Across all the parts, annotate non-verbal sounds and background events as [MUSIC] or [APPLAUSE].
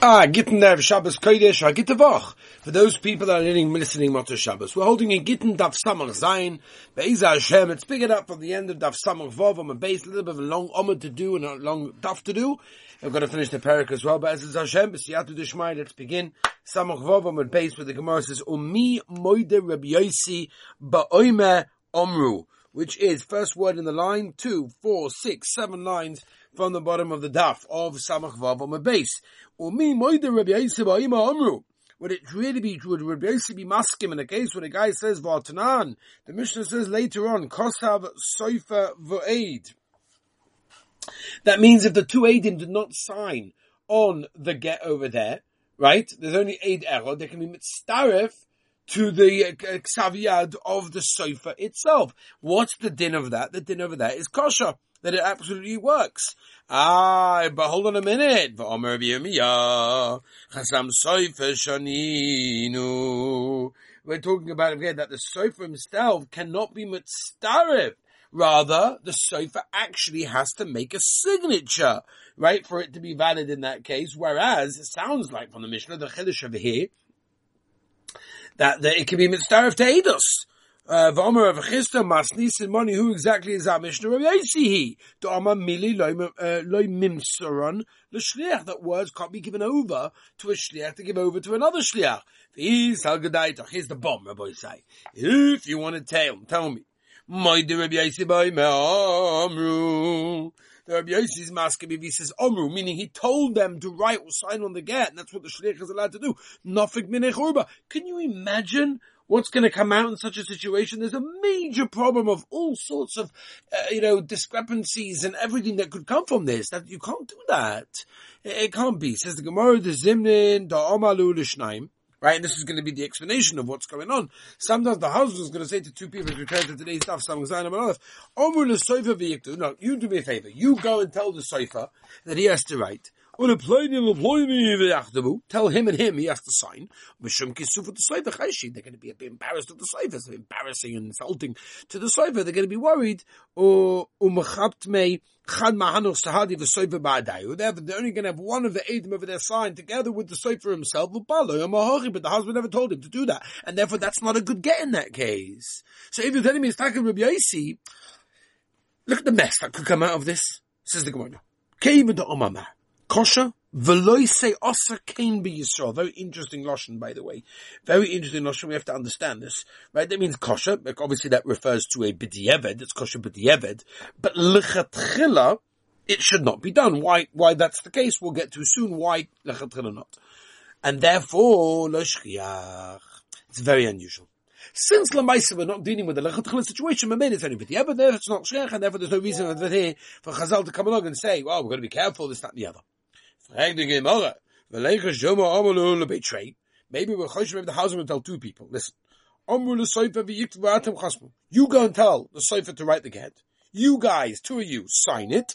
Ah, Gitten der Shabbos Kodesh, ah, Gitte Woch. For those people that are listening, listening to Shabbos, we're holding in Gittin Daf Samach Zayin, Be'eza Hashem, it's it up from the end of Daf Samach Vov, on a base, a little bit of a long Omer to do and a long Daf to do. We're going to finish the parak as well, but as it's Hashem, B'siyatu Dishmai, let's begin. Samach Vov, on a base, where the Gemara says, Umi Moide Rabbi Yosi Ba'oime Omru, which is first word in the line, two, four, six, seven lines, from the bottom of the daf of Samach Vav on the base. Umi moide Rabbi. Would it really be, would Rabbi be maskim in a case when a guy says V'atanan? The Mishnah says later on, Kosav Soifa V'aid. That means if the two Aidim did not sign on the get over there, right? There's only Aid error, there can be mitzaref to the uh, of the sofa itself. What's the din of that? The din over that is kosher that it absolutely works. Ah, but hold on a minute. We're talking about again that the sofa himself cannot be mitzdarif. Rather, the sofa actually has to make a signature, right, for it to be valid in that case. Whereas it sounds like from the Mishnah, the Chiddush over here, that, that it can be mitzdarif to Eidos. Uh, V'omer of Chisda Masnis and money. Who exactly is that Mishnah? Yossi. The Omer Mili loy uh, mimsaron l'shliach. That words can't be given over to a shliach to give over to another shliach. Here's the bomb, Rabbi say. If you want to tell, tell me. My dear Rabbi Yossi by Amru. The Rabbi Yossi is masking if he says Omru, meaning he told them to write or sign on the get, and that's what the shliach is allowed to do. Nafik minech urba. Can you imagine what's going to come out in such a situation. There's a major problem of all sorts of, uh, you know, discrepancies and everything that could come from this. That you can't do that. It, it can't be. Says the Gemara, the Zimnin, the Omalu, the Right, and this is going to be the explanation of what's going on. Sometimes the husband is going to say to two people, return to today's stuff, some No, you do me a favor. You go and tell the sofa that he has to write. Tell him and him he has to sign. They're going to be embarrassed at the Seifa. It's embarrassing and insulting to the Seifa. They're going to be worried. Therefore, they're only going to have one of the Adam over there signed together with the Seifa himself, but the husband never told him to do that. And therefore, that's not a good get in that case. So if you're telling me it's Takim Rabbi Yossi, look at the mess that could come out of this. Says the Gemara kosher. Veloy say osa be Yisrael. Very interesting lashon, by the way. Very interesting lashon. We have to understand this, right? That means kosher. Like obviously, that refers to a b'dieved. It's kosher b'dieved. But lechatchila, it should not be done. Why? Why that's the case? We'll get to soon. Why lechatchila not? And therefore, l'shchiach. It's very unusual. Since Lamaisa we're not dealing with the lechatchila situation, made it's only b'dieved. There it's not shchiach, and therefore there's no reason for Chazal to come along and say, "Well, we're going to be careful." This, that, and the other. Maybe we're choshev the husband will tell two people. Listen. You go and tell the Seifer to write the get. You guys, two of you, sign it.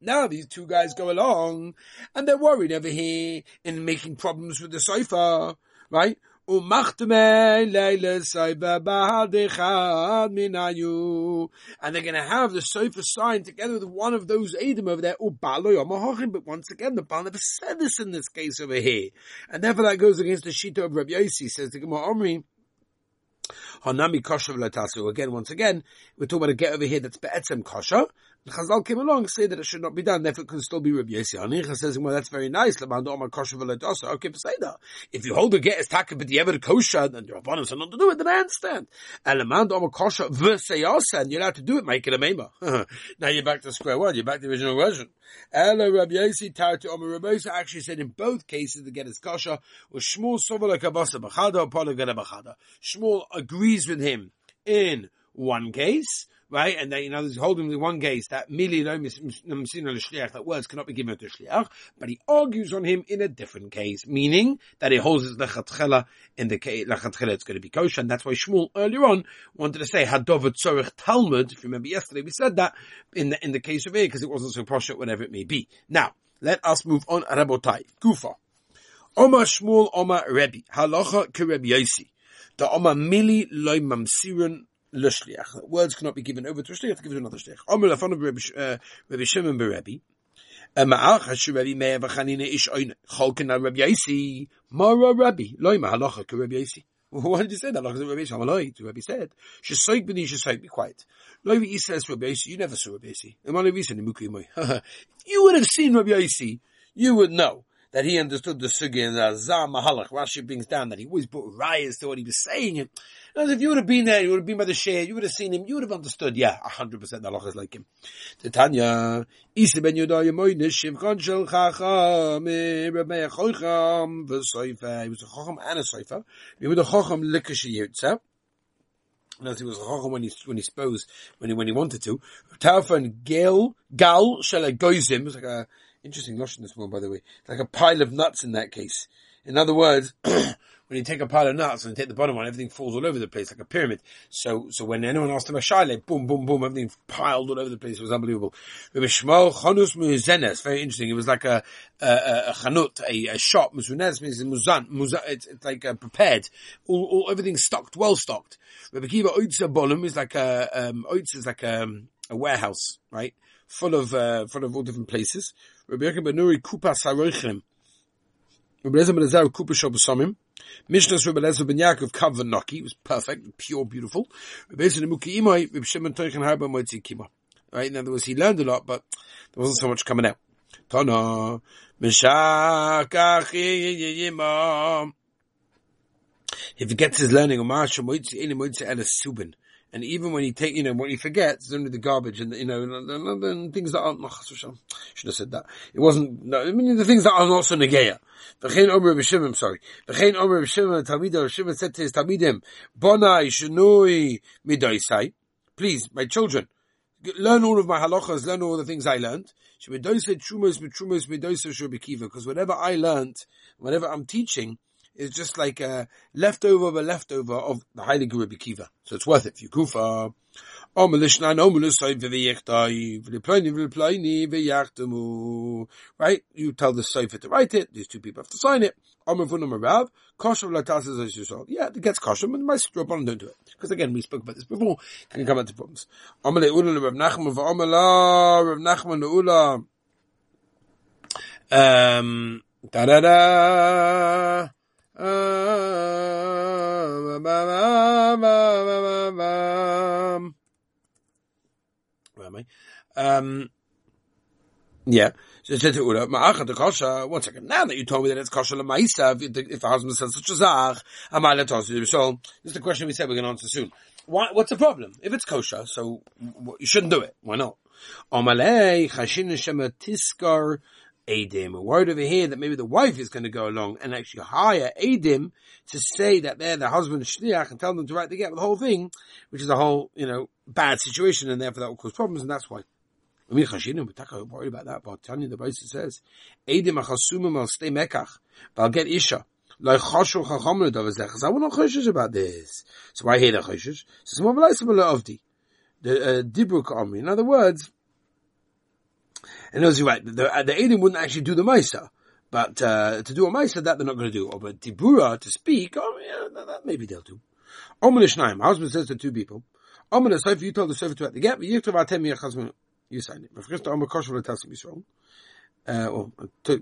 Now these two guys go along and they're worried over here in making problems with the Seifer, right? And they're going to have the sofa signed together with one of those Edom over there. But once again, the Baal never said this in this case over here. And therefore that goes against the Shita of Rabbi Yossi, says the Gemara Omri. Hanami kosher v'latasu. Again, once again, we're talking about a get over here that's be'etzem kosher. Chazal came along and said that it should not be done, therefore it can still be Rabbi Yossi. Anicha says, well, that's very nice. Okay. If you hold the get as taka ever kosher, then your abundance are not to do it, then I understand. And you're allowed to do it, make it a mema. [LAUGHS] now you're back to square one, you're back to the original version. Ella Rabbi Yossi, Tartu Omar Rabbi actually said in both cases the get is kosher, was Shmuel Sovala Kabasa Bachada, Bachada. Shmuel agrees with him in one case, right? And they, you know, there's holding in one case that mili that words cannot be given to shliach, but he argues on him in a different case, meaning that he holds his lechatchela in the lechatchela it's going to be kosher, and that's why Shmuel earlier on wanted to say hadovat tzorich Talmud. If you remember yesterday, we said that in the in the case of A because it wasn't so posh, whatever it may be. Now let us move on. Rabotai Kufa. Omar Shmuel Omar Rebbe Halacha Kerebi Yosi. The Omar Mili Loy Mamsirin L'shliach. Words cannot be given over to a shliach to give to another shliach. Uh, Rabbi Shimon chashu Rabbi Meir ish oin al Rabbi Yosi Mara Rabbi ma'alacha ke Rabbi Yosi. [LAUGHS] Why did you say that? Like Rabbi Amaloi, Rabbi said, Shesoik b'ni shesoik, be quiet. Says Rabbi you never saw Rabbi Yosi. [LAUGHS] You would have seen Rabbi Yosi, you would know that he understood the sugi and the Zah Mahalach. Rashi brings down that he always brought rayas to what he was saying. And as if you would have been there, you would have been by the share, you would have seen him, you would have understood, yeah, 100% the halach is like him. Tanya, Isa ben Yodah Yemoyne, Shimchon Shel Chacham, Rabbi Chocham, V'Soifa, he was a Chocham and a Soifa. He was a Chocham Likash Yirtza. Notice he was a chacham when he when he spoke when he when he wanted to. Taufa and Gal Gal Shel Goizim was like a Interesting notion this one, by the way. Like a pile of nuts in that case. In other words, [CLEARS THROAT] when you take a pile of nuts and take the bottom one, everything falls all over the place like a pyramid. So, so when anyone asked him a shaile, boom, boom, boom, everything piled all over the place. It was unbelievable. Rabbi very interesting. It was like a, a, a chanut, a, a shop. Means muzan, muzan, it's, it's like uh, prepared. All, all, everything stocked, well stocked. Rabbi Kiva Oitza Bolim is like a, um, is like a, a warehouse, right? Full of, uh, full of all different places. Rabbi Yechanan ben Nuri Kupa Saroichem. Rabbi Lezer ben Azar Kupa Shobasomim. Lezer ben Yaakov Kavanoki was perfect, pure, beautiful. Rabbi Yechanan Muki Imai, Rabbi Shimon Harba Moitzi Kima. Right, in other words, he learned a lot, but there wasn't so much coming out. Tana, Mishakach Yimam. He forgets his learning, Umasha Moitzi Eni Moitzi Elis Subin. And even when he take, you know, what he forgets, it's only the garbage and, you know, and, and things that aren't, should have said that. It wasn't, no, I mean, the things that are not so negeya. V'chein Omer B'Shimim, sorry. V'chein Omer B'Shimim, Talmidah B'Shimim said to his Talmidim, Bonai Shenui Midoisai. Please, my children, learn all of my halachas, learn all the things I learned. Because whatever I learned, whatever I'm teaching, is just like a leftover of a leftover of the Heilige Rebbe Kiva. So it's worth it. You kufa. Right? You tell the Sefer to write it. These two people have to sign it. Yeah, it gets kosher, but my Rabban don't do it. Because again, we spoke about this before. Can come out to problems. Um, da da da. Where am I? Um, yeah. Kosher, one second, now that you told me that it's kosher l'maisa, if if the husband says such a zach, amal tosu. So, this is the question we said we're going to answer soon. Why, what's the problem? If it's kosher, so you shouldn't do it. Why not? Amalei, chashin shema tiskar, Adim. A word over here that maybe the wife is going to go along and actually hire Adim to say that they're the husband shliach and tell them to write the get the whole thing, which is a whole, you know, bad situation and therefore that will cause problems and that's why. I mean, Chasidim, We're worried about that, but Tanya the Baisa says, Adim achasumim al stay mekach, but I'll get Isha. Like choshu chachamim dovas I will not choshish about this. So I hear the choshish. So some of the the uh, dibruk army. In other words, and knows you're right. The, the Adim wouldn't actually do the Maisa. But uh, to do a Maisa, that they're not going to do. Or but Tibura, to speak, oh yeah, that, that maybe they'll do. Omer Shnaim, husband says to two people, Omer Sefer, you told the Sefer to have the you have to your husband, you sign it. But first, Omer Kosher L'Tasa Yisrael. Uh, or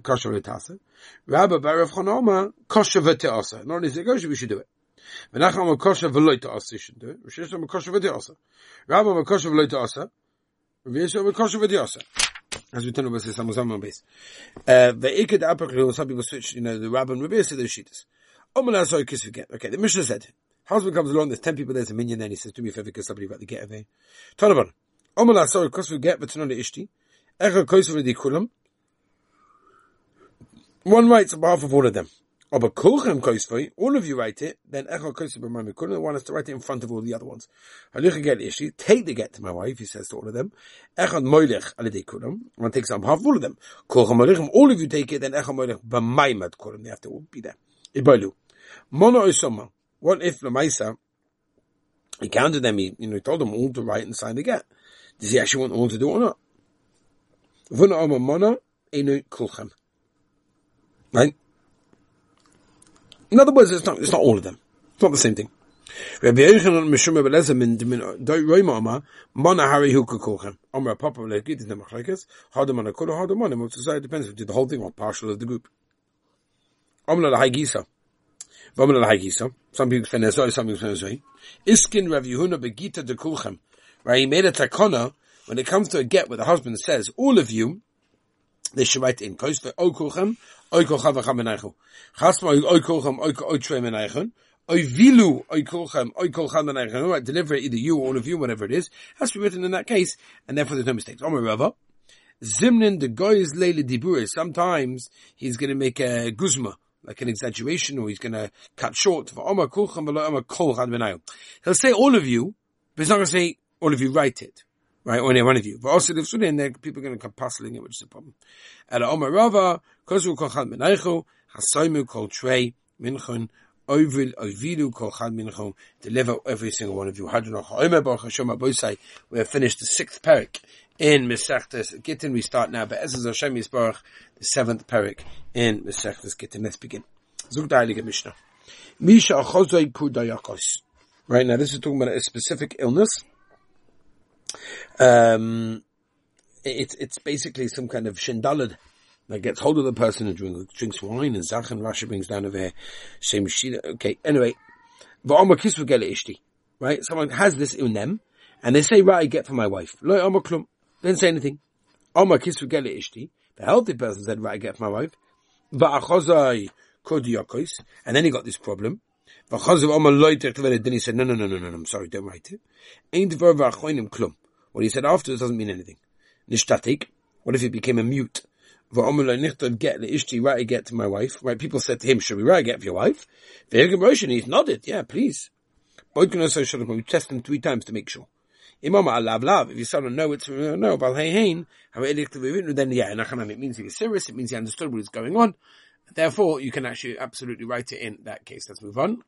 Kosher L'Tasa. Rabbi Barav Chanoma, Kosher V'Te'asa. Not only is it kosher, we should do it. Menachem Omer Kosher V'Loi Te'asa, should do it. Rosh Hashanah Omer Kosher V'Te'asa. Rabbi Omer Kosher V'Loi Te'asa. Rav Yeshua Omer Kosher V'Te'asa as we turn over to Samuzama base. Uh, the Iked Apaklu, some people switch, you know, the Rabban Rabbi to the Shitas. Omala sorry, kiss forget. Okay, the Mishnah said, husband comes along, there's 10 people, there's a minion there, and he says, do me a favor, kiss somebody about the get a. Tanaban. Omala sorry, kiss forget, but the Ishti. Echa Kosovo di Kulam. One writes on behalf of all of them. Aber kulchem koisvoi, all of you write it, then echol koisvoi b'may mekulim, one has to write it in front of all the other ones. Halucha get ishi, take the get to my wife, he says to all of them. Echol moilech alidei kulam, one takes on behalf of all of them. Kulchem moilechem, all of you take it, then echol moilech b'may mad kulam, they have to be there. Ibalu. Mono osoma, what if Lamaisa, he counted them, he, you know, he told them all to write and sign the get. Does he actually want all to do it or not? Vuna oma mono, enu kulchem. Right? In other words, it's not, it's not all of them. It's not the same thing. Rabbi Yochanan Rabbi Lezer min Oma Mana Hari Papa Harder Mana. Most society depends if you did the whole thing or partial of the group. La La. Some people say Nezoi, some people say Nezoi. Iskin Yehuna Begita de. Right, he made a takona when it comes to a get where the husband says, all of you, they should write in Kois O Kulchem, O Kulchem V'cham Menaychon. Chasma O Kulchem, O Trei Menaychon. Oivilu oikolchem oikolchem right, deliver either you or all of you, whatever it is, has to be written in that case, and therefore there's no mistakes. Omer Rava, Zimnin the goy's leili dibur. Sometimes he's going to make a guzma, like an exaggeration, or he's going to cut short. He'll say all of you, but he's not going to say all of you write it. Right, only one of you. But also, if in there, people are going to come puzzling it, which is a problem. At Omer Rava, kozu kol chad menaychu, hasoimu kol trei, minchon, Ovil, Ovilu, Kol Chad Minchon, deliver every single one of you. We have finished the sixth parak in Mesechtes Gittin. We start now, but Ezra Hashem Yisbarach, the seventh parak in Mesechtes Gittin. Let's begin. Zug Mishnah. Misha Achozoi Kudayakos. Right now, this is talking about a specific illness. Um, it's, it's basically some kind of shindalad that gets hold of the person and drink, drinks wine, and Zachan Rasha brings down over here, Shem Shida. Okay, anyway, right? Someone has this in them, and they say, right, I get for my wife. Didn't say anything. The healthy person said, right, I get for my wife. And then he got this problem. Then he said, no, no, no, no, no, I'm sorry, don't write it. What he said afterwards doesn't mean anything. Nishtatik. What if he became a mute? get ishti write get to my wife. Right? People said to him, should we write get for your wife? Motion, he's nodded, yeah, please. We test him three times to make sure. Imam alav lav. If you say uh, no, it's no. But hey hein, then yeah, it means he was serious. It means he understood what was going on. Therefore, you can actually absolutely write it in that case. Let's move on.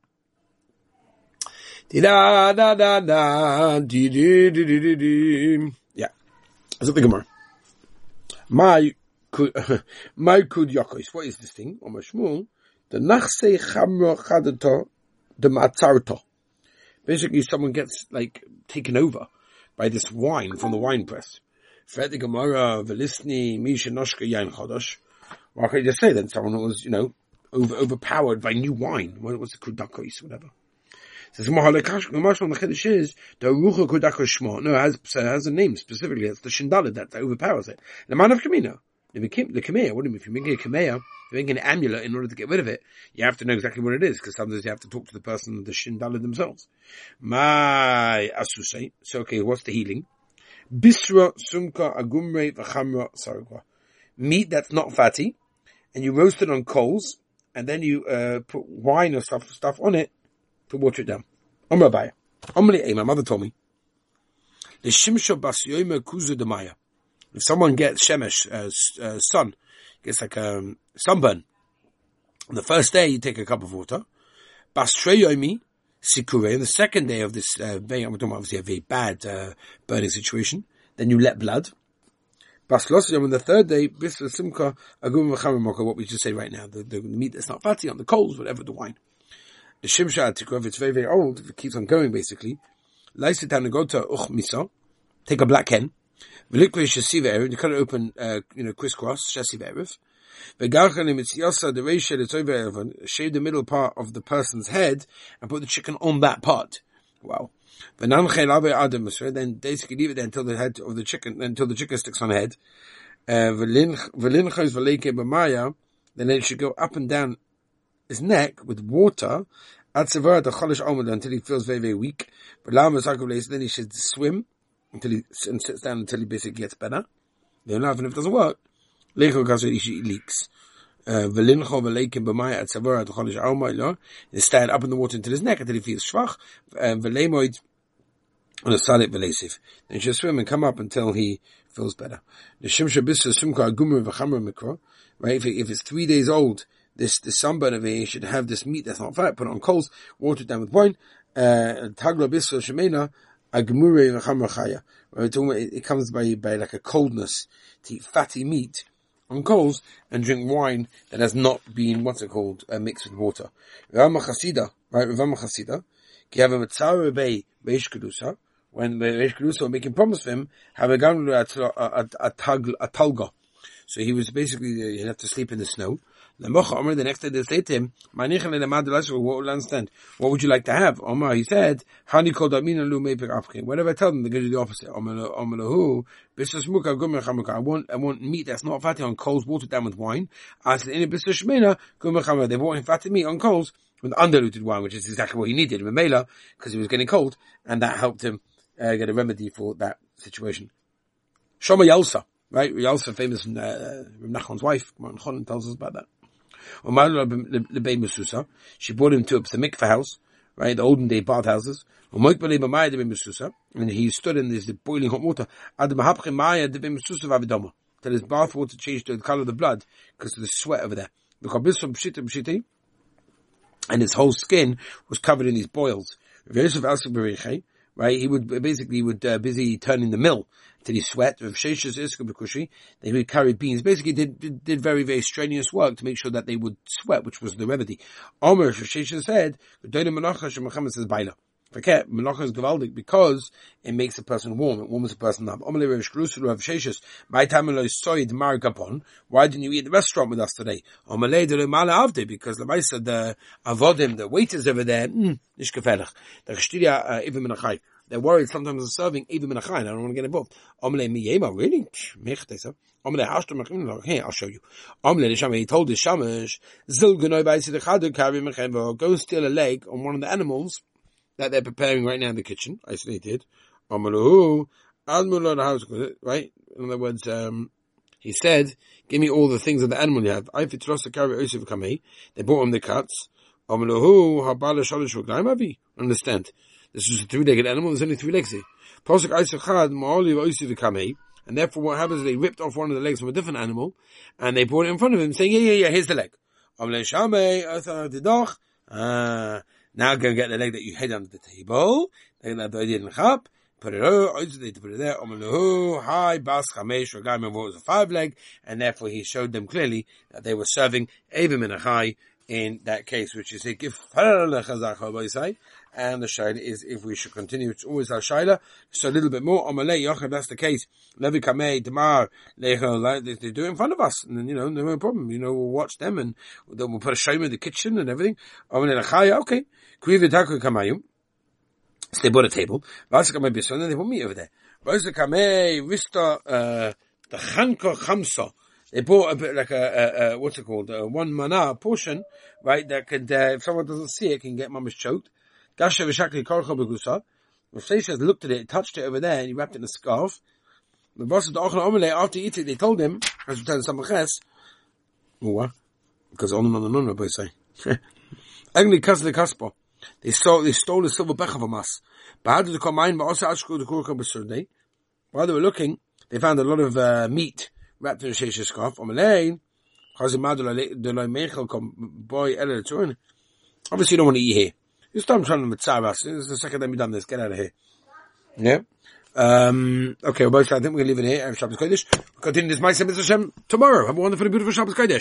Da da da da. Yeah. That's the Gemara. My Malkud [LAUGHS] Yakos. What is this thing? Or Shmuel, the Nachse Chamra Chadato, the Matzarto. Basically, someone gets like taken over by this wine from the wine press. Fredi Gemara, Velisni, Misha Noshka Yain Chodosh. Why can't you just say then someone was, you know, over, overpowered by new wine? What was the Kudakos, whatever. Says Mahalakash, Gamashal Mechedesh is the Rucha Kudakos Shmo. No, it has, it has a name specifically. It's the Shindalad that overpowers it. The man of Kamina. The Kamea, what do you mean? If you're making a Kamea, you're making an amulet in order to get rid of it, you have to know exactly what it is, because sometimes you have to talk to the person, the Shindala themselves. My Asusei. So okay, what's the healing? Bisra Sumka Agumre Vachamra Saragwa. Meat that's not fatty, and you roast it on coals, and then you uh, put wine or stuff stuff on it to water it down. Omrabaya. Omri my mother told me. Bas. If someone gets shemesh, uh, uh, sun, gets like a um, sunburn, on the first day you take a cup of water, basreyomi sikure, the second day of this, uh, very, I'm talking obviously a very bad, uh, burning situation, then you let blood. Baslosiyom, on the third day, bisra simka agum what we just say right now, the, the, meat that's not fatty on the coals, whatever the wine. The shimsha tikov, it's very, very old, it keeps on going basically. Laisit hanagota uch miso, take a black hen, Velikvish Shasiv you cut it open, uh, you know, crisscross, Shasiv Erev. Vegarchanim it's Yasa, the Reisha, it's over shave the middle part of the person's head and put the chicken on that part. Wow. Then basically leave it there until the head of the chicken, until the chicken sticks on the head. Uh, then it should go up and down his neck with water until he feels very, very weak. But then he should swim until he and sits down until he basically gets better. Then if it doesn't work, lecho leaks. Uh, He stand up in the water until his neck until he feels schwach. V'leisiv. Then he should swim and come up until he feels better. The mikro. Right, if, if it's three days old, this the sunburn of it should have this meat that's not fat, put it on coals, water it down with wine. Uh, tagla bissa shemena agmure v'chamra it comes by, by like a coldness to eat fatty meat on coals and drink wine that has not been, what's it called, uh, mixed with water. Rama Chasida, right, Rama Chasida, Give him a tzara bei Reish Kedusa, when Reish Kedusa were making promise to him, have a gun a, a, a, a talga. So he was basically, he had to sleep in the snow. The Mocha the next day they say to him, what will understand? What would you like to have? Omar, he said, Hani Lu Whatever I tell them, they give you the opposite. Omar? I want, I want meat that's not fatty on coals, watered down with wine. As in a Bisas Shmena, they want fatty meat on coals with undiluted wine, which is exactly what he needed, Mela, because he was getting cold, and that helped him uh, get a remedy for that situation. Shoma Yalsa, right? Yalsa, famous uh, Nachman's wife, Martin tells us about that. She brought him to the mikveh house, right, the olden day bathhouses. And he stood in this boiling hot water. Till his bath water changed to the color of the blood because of the sweat over there. And his whole skin was covered in these boils right? He would basically would uh, busy turning the mill till he sweat. Rav Sheshes Iska they would carry beans. Basically, did, did, very very strenuous work to make sure that they would sweat, which was the remedy. Omer Rav said, "Muhammad says baila." Okay, Melacha is gewaldig because it makes a person warm. It warms a person up. Why didn't you eat the restaurant with us today? Because the the avodim, the waiters over there, mm, uh, They're worried sometimes of serving even a I don't want to get involved. Really? Hey, I'll show you. He told the shamash, go steal a leg on one of the animals that they're preparing right now in the kitchen. I said he did. Right? In other words, um, he said, give me all the things of the animal you have. I They brought him the cuts. Shalish. Understand. This is a three-legged animal, there's only three legs here. And therefore what happens is they ripped off one of the legs from a different animal, and they brought it in front of him, saying, yeah, yeah, yeah, here's the leg. Now go get the leg that you hid under the table. Put it over, they put it there. Hi, bas chamesh, or guy was a five leg, and therefore he showed them clearly that they were serving Avim in a high in that case, which is and the shaila is if we should continue, it's always our shaila. So a little bit more. Amalei Yochad, that's the case. Levi Kamei, Damar, they do it in front of us, and then, you know, no problem. You know, we'll watch them, and then we'll put a shame in the kitchen and everything. Amalei Lachaya, okay. Kuiva Taku Kamayim. So they bought a table. Vasa Kamei Bison, and they put meat over there. Vasa Kamei, Vista, uh, the Chanko Chamsa they bought a bit like a, a, a what's it called, a one mana portion, right? That could, uh, if someone doesn't see it, can get mama's choked. Gasha v'shakli korcha begusa. Rav says looked at it, touched it over there, and he wrapped it in a scarf. The boss of the Ochna Omele, after eating it, they told him, as tell some what? Because on and on and on, Rabbi say. Eigentlich kasle kaspo. They stole, they stole the silver becher from us. But how did they come in? But also ashku the kurka While they were looking, they found a lot of uh, meat wrapped in a shesha scarf. Amalei, chazim madul deloi mechel boy ele tzorn. Obviously you don't want to eat here. You start trying to mitzaras. This is the second time you've done this. Get out of here. Yeah. Um, okay, well, I think we're to leave it here. Shabbos Kodesh. We'll continue this Ma'aseh Hashem tomorrow. Have a wonderful, and beautiful Shabbos Kodesh.